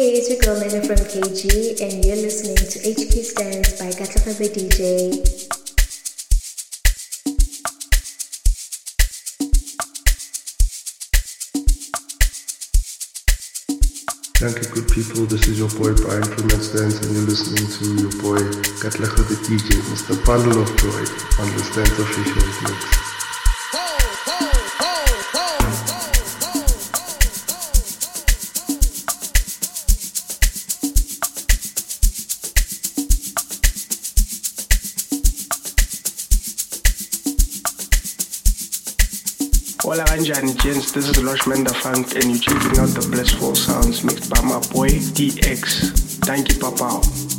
Hey, it's your girl Nina from KG, and you're listening to HQ Stance by Katlafabe DJ. Thank you, good people. This is your boy Brian from Stance, and you're listening to your boy Katlego the DJ, Mr. Bundle of Joy, on the Stands official mix. Kanjani gents, this is Loshman the Funk and you're checking out the blissful sounds mixed by my boy Dee X. Thank you, Papa.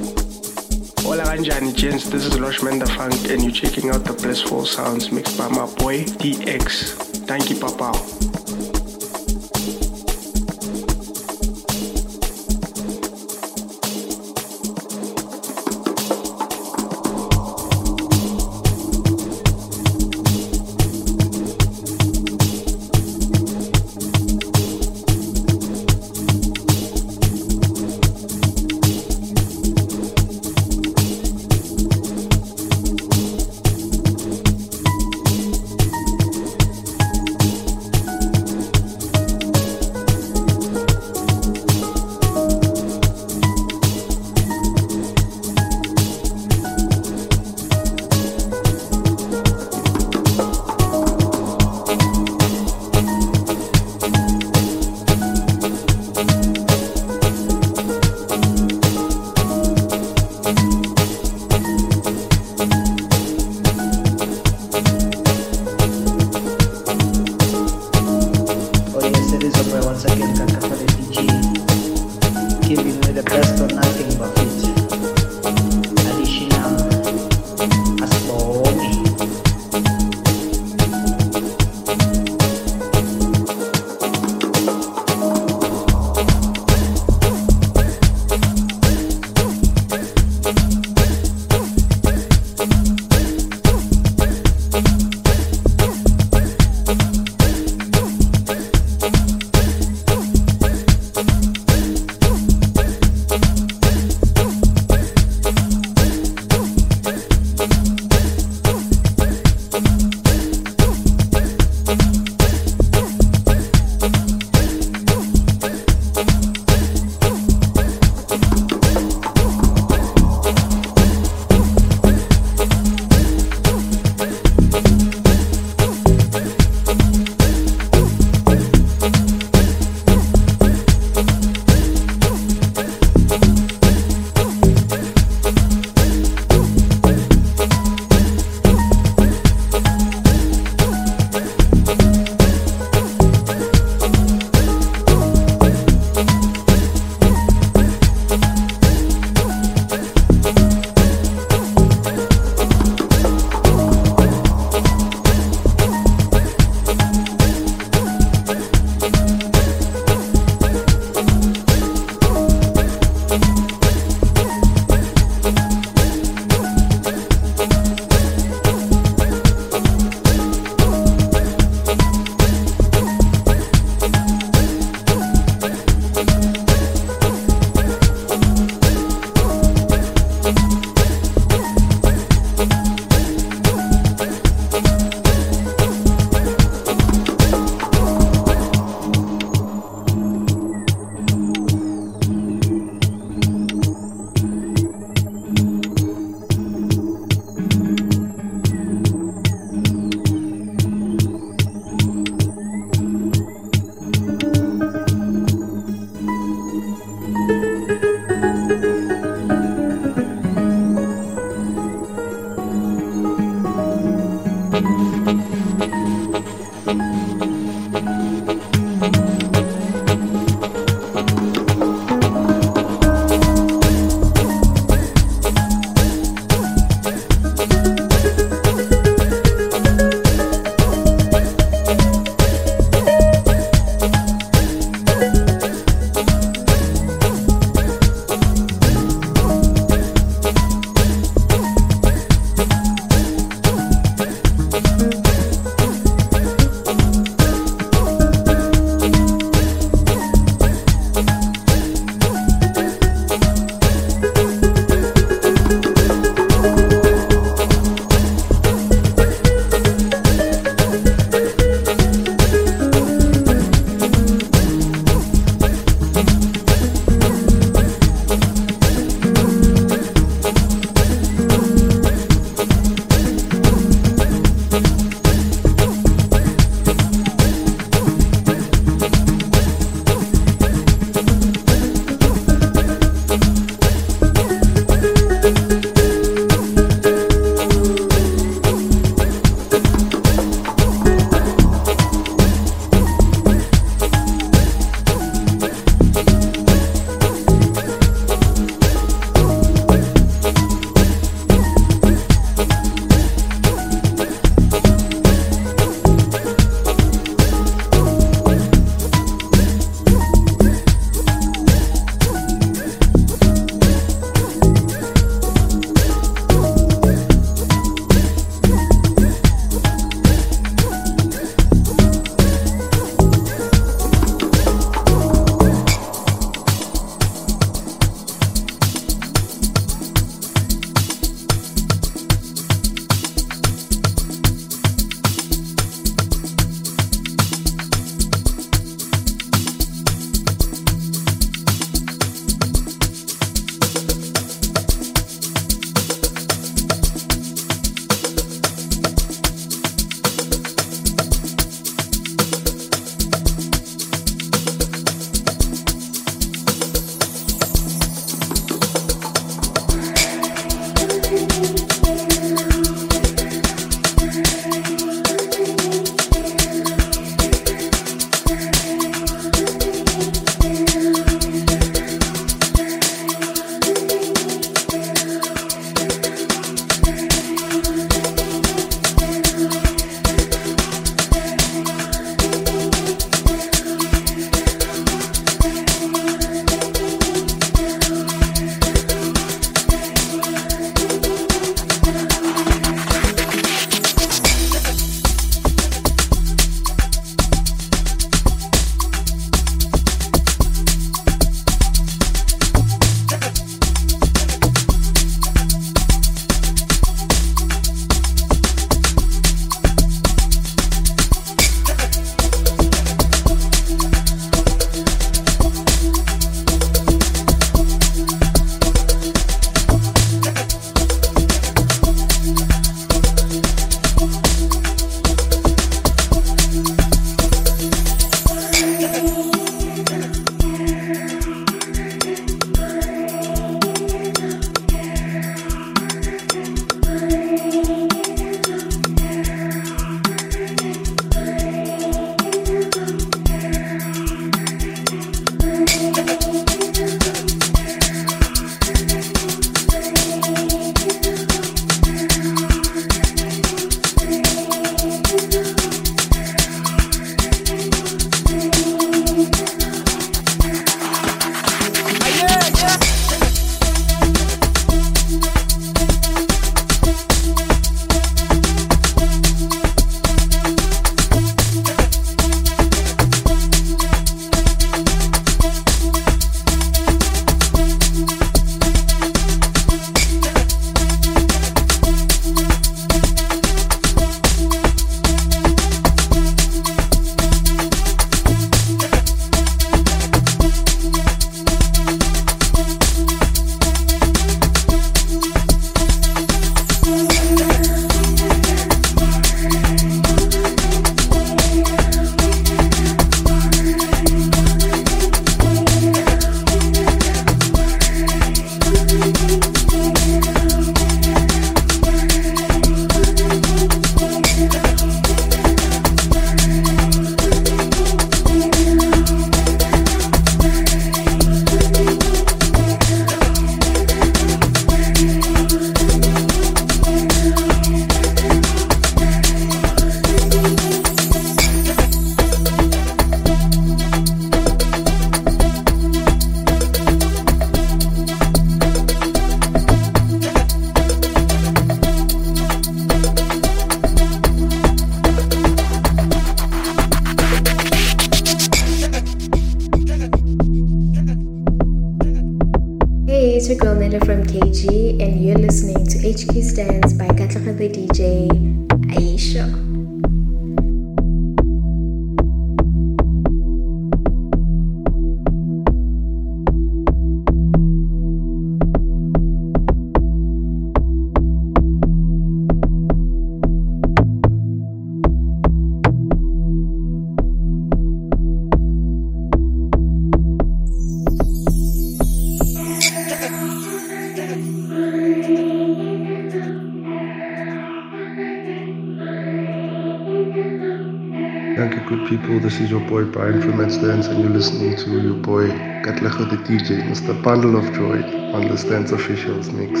Is your boy Brian from Let's Dance, and you're listening to your boy Katlego the DJ, Mr. Bundle of Joy on the Stance Officials mix.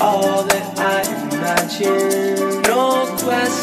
all that I imagine. No question.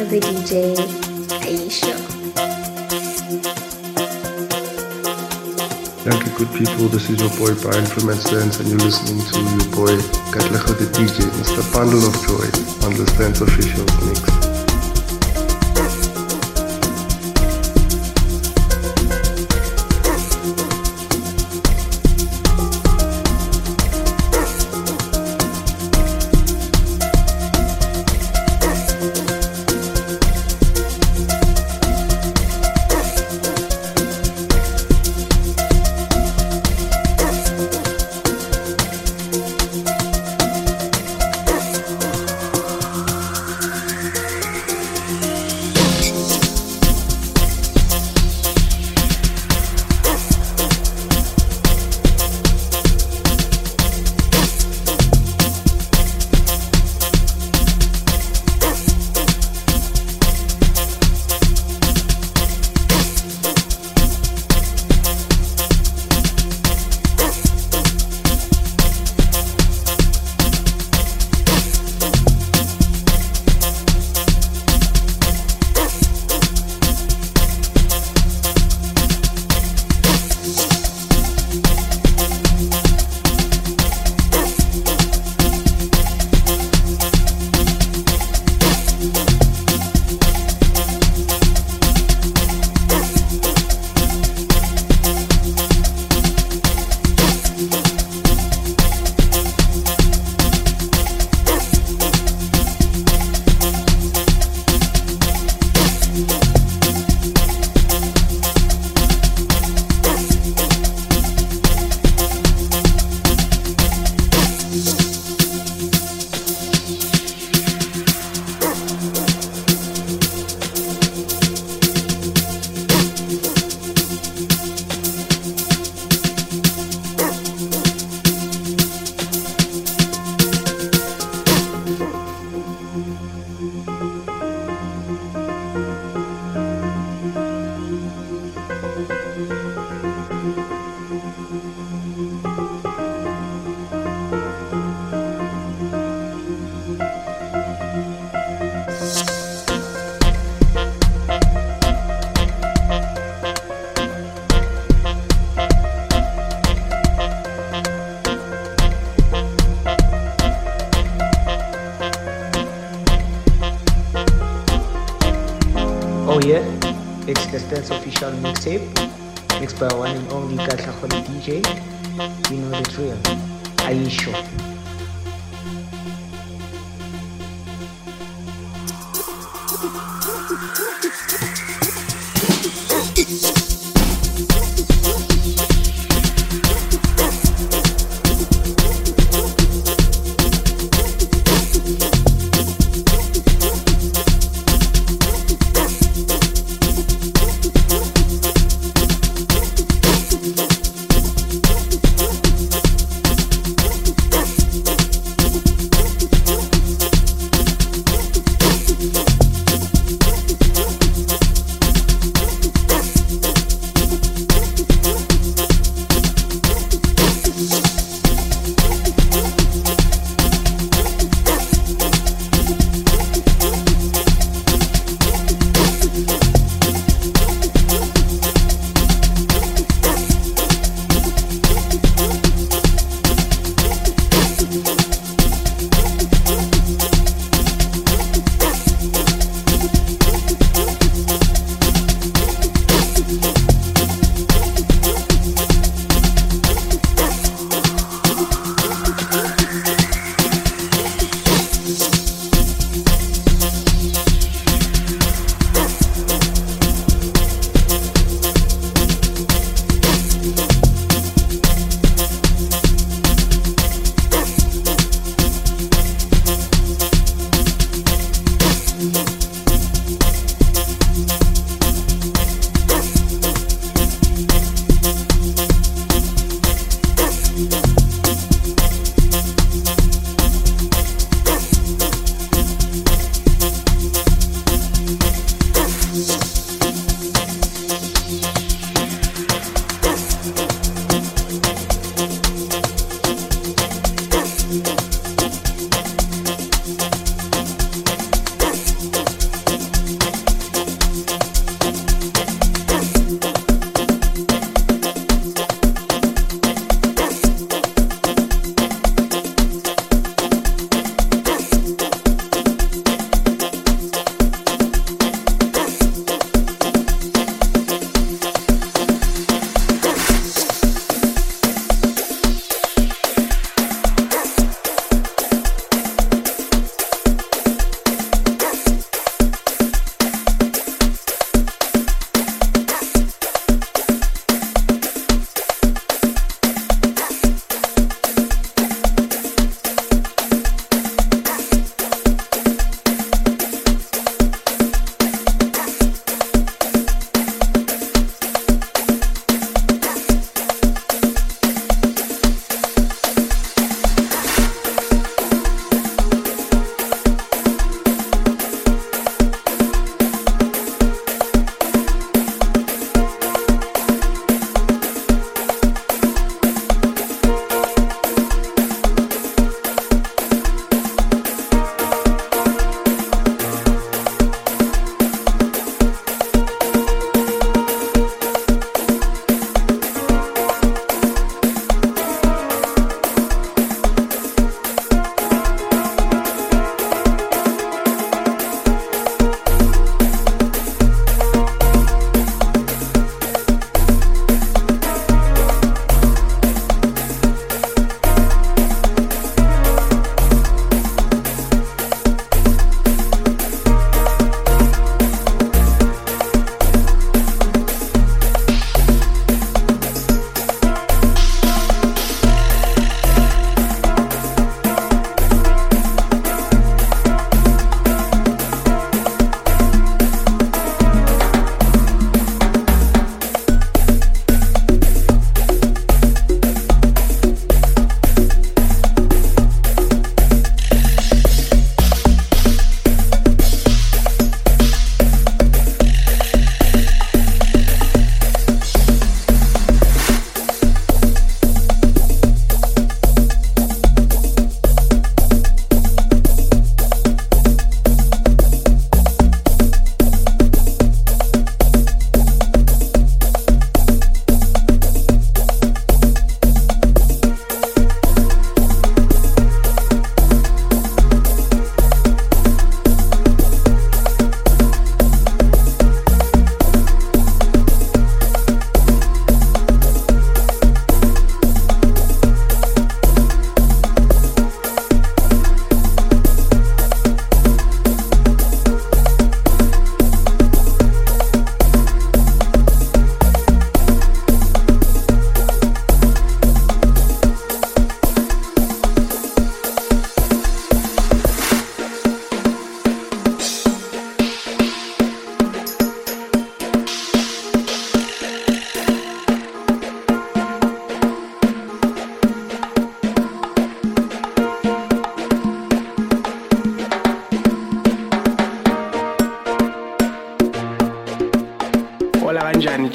for the DJ Aisha. Thank you, good people. This is your boy Brian from Stance, and you're listening to your boy Katlego the DJ, Mr. Bundle of Joy, on the Stance Official Mix. DJ. You know the drill.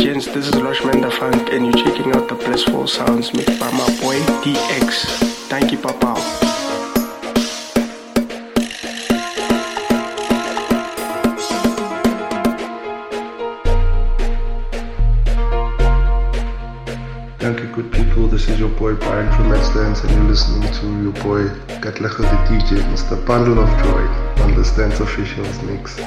gents, this is Lushman the Funk, and you're checking out the Blissful Sounds made by my boy Dee X. Thank you, Papa. Thank you, good people, this is your boy Brian from Stance and you're listening to your boy Katlego the DJ, Mr. Bundle of Joy on the Stance Officials Mix.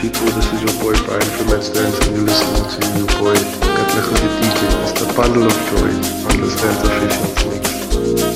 people, this is your boy Brian from Ed Dance and you're listening to your boy get the DJ. It's the bundle of joy on the Stance official mix.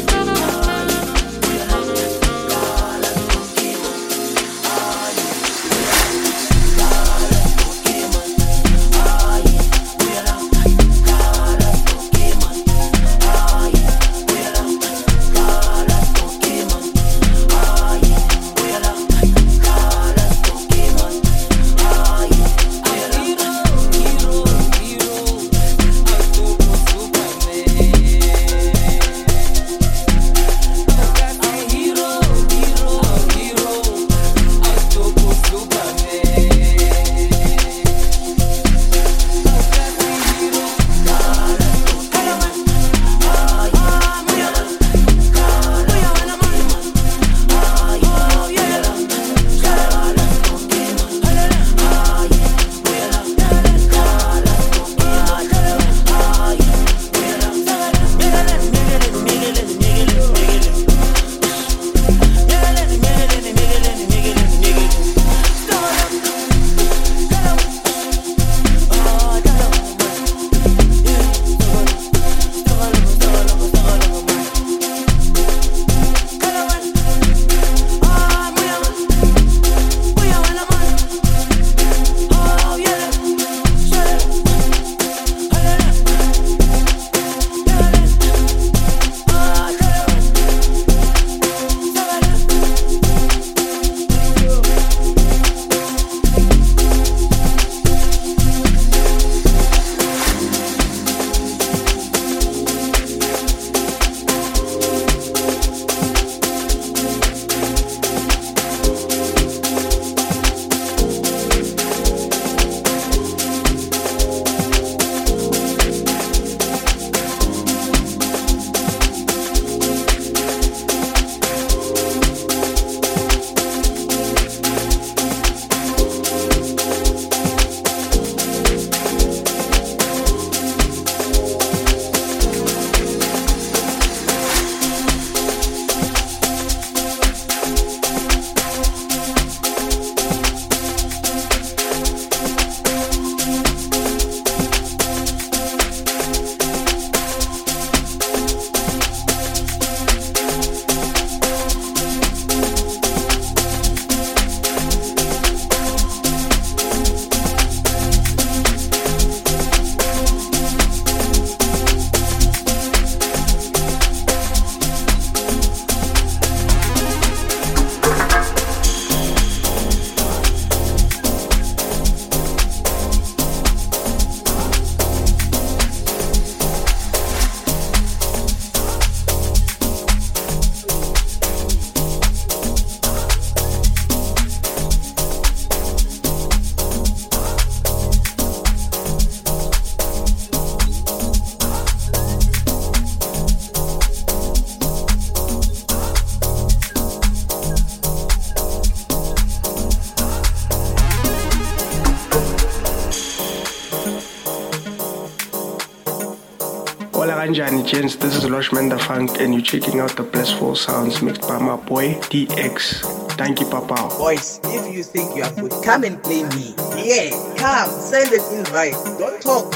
Gents, this is Loshman the Funk and you're checking out the blissful sounds mixed by my boy Dee X. Thank you, Papa. Boys, if you think you are good, come and play me. Yeah, come, send an invite. Don't talk.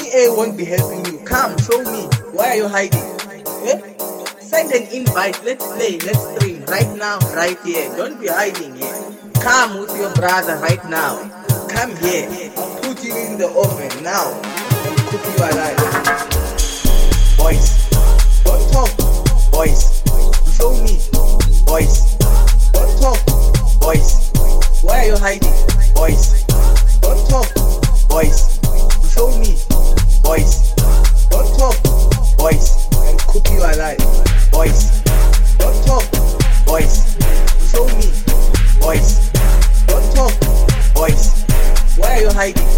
EA won't be helping you. Come, show me. Why are you hiding? Eh? Send an invite. Let's play. Let's stream right now, right here. Don't be hiding here. Come with your brother right now. Come here. Put you in the oven now and cook you alive. Boys, don't talk. Boys, show me. Boys, don't talk. Boys, why are you hiding? Boys, don't talk. Boys, show me. Boys, don't talk. Boys, you alive. Boys, don't talk. Boys, show me. Boys, don't talk. Boys, why are you hiding?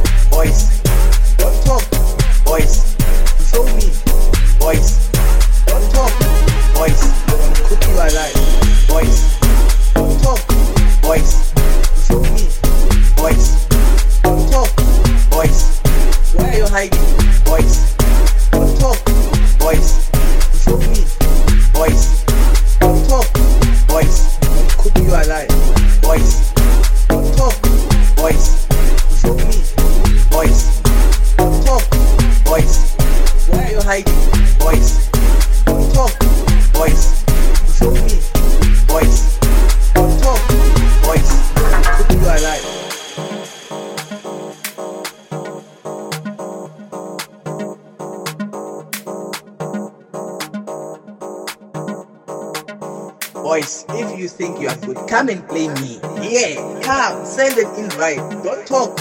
and play me. Yeah, come, send an invite. Don't talk.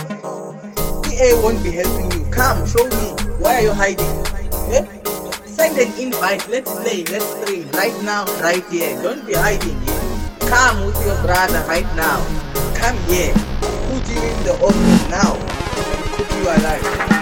EA won't be helping you. Come, show me. Why are you hiding? Yeah? Send an invite. Let's play. Let's play right now, right here. Don't be hiding. Yeah? Come with your brother right now. Come here. Put you in the oven now. Cook you alive.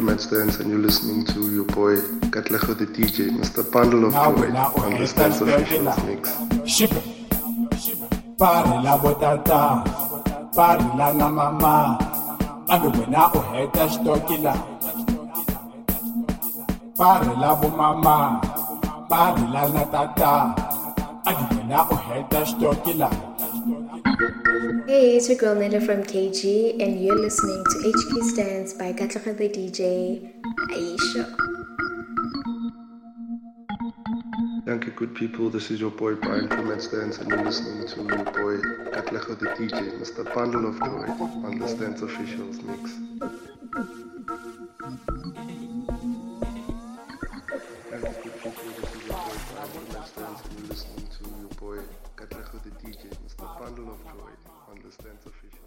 Brian Stance, and you're listening to your boy Katlego the DJ, Mr. Bundle of Now Joy, now on the Stance start Officials. Mix. Ship it. Pare la botata, pare la na mama, kambe wena u heta xitoki la. Pare la bo mama, pare la na tata, kambe wena u heta xitoki la. Hey, it's your girl Neda from KG, and you're listening to HQ Stance by Katlego the DJ, Aisha. Thank you, good people. This is your boy Brian from Stance, and you're listening to your boy Katlego the DJ, Mr. Bundle of Joy, on the Stance Officials Mix. Listening to your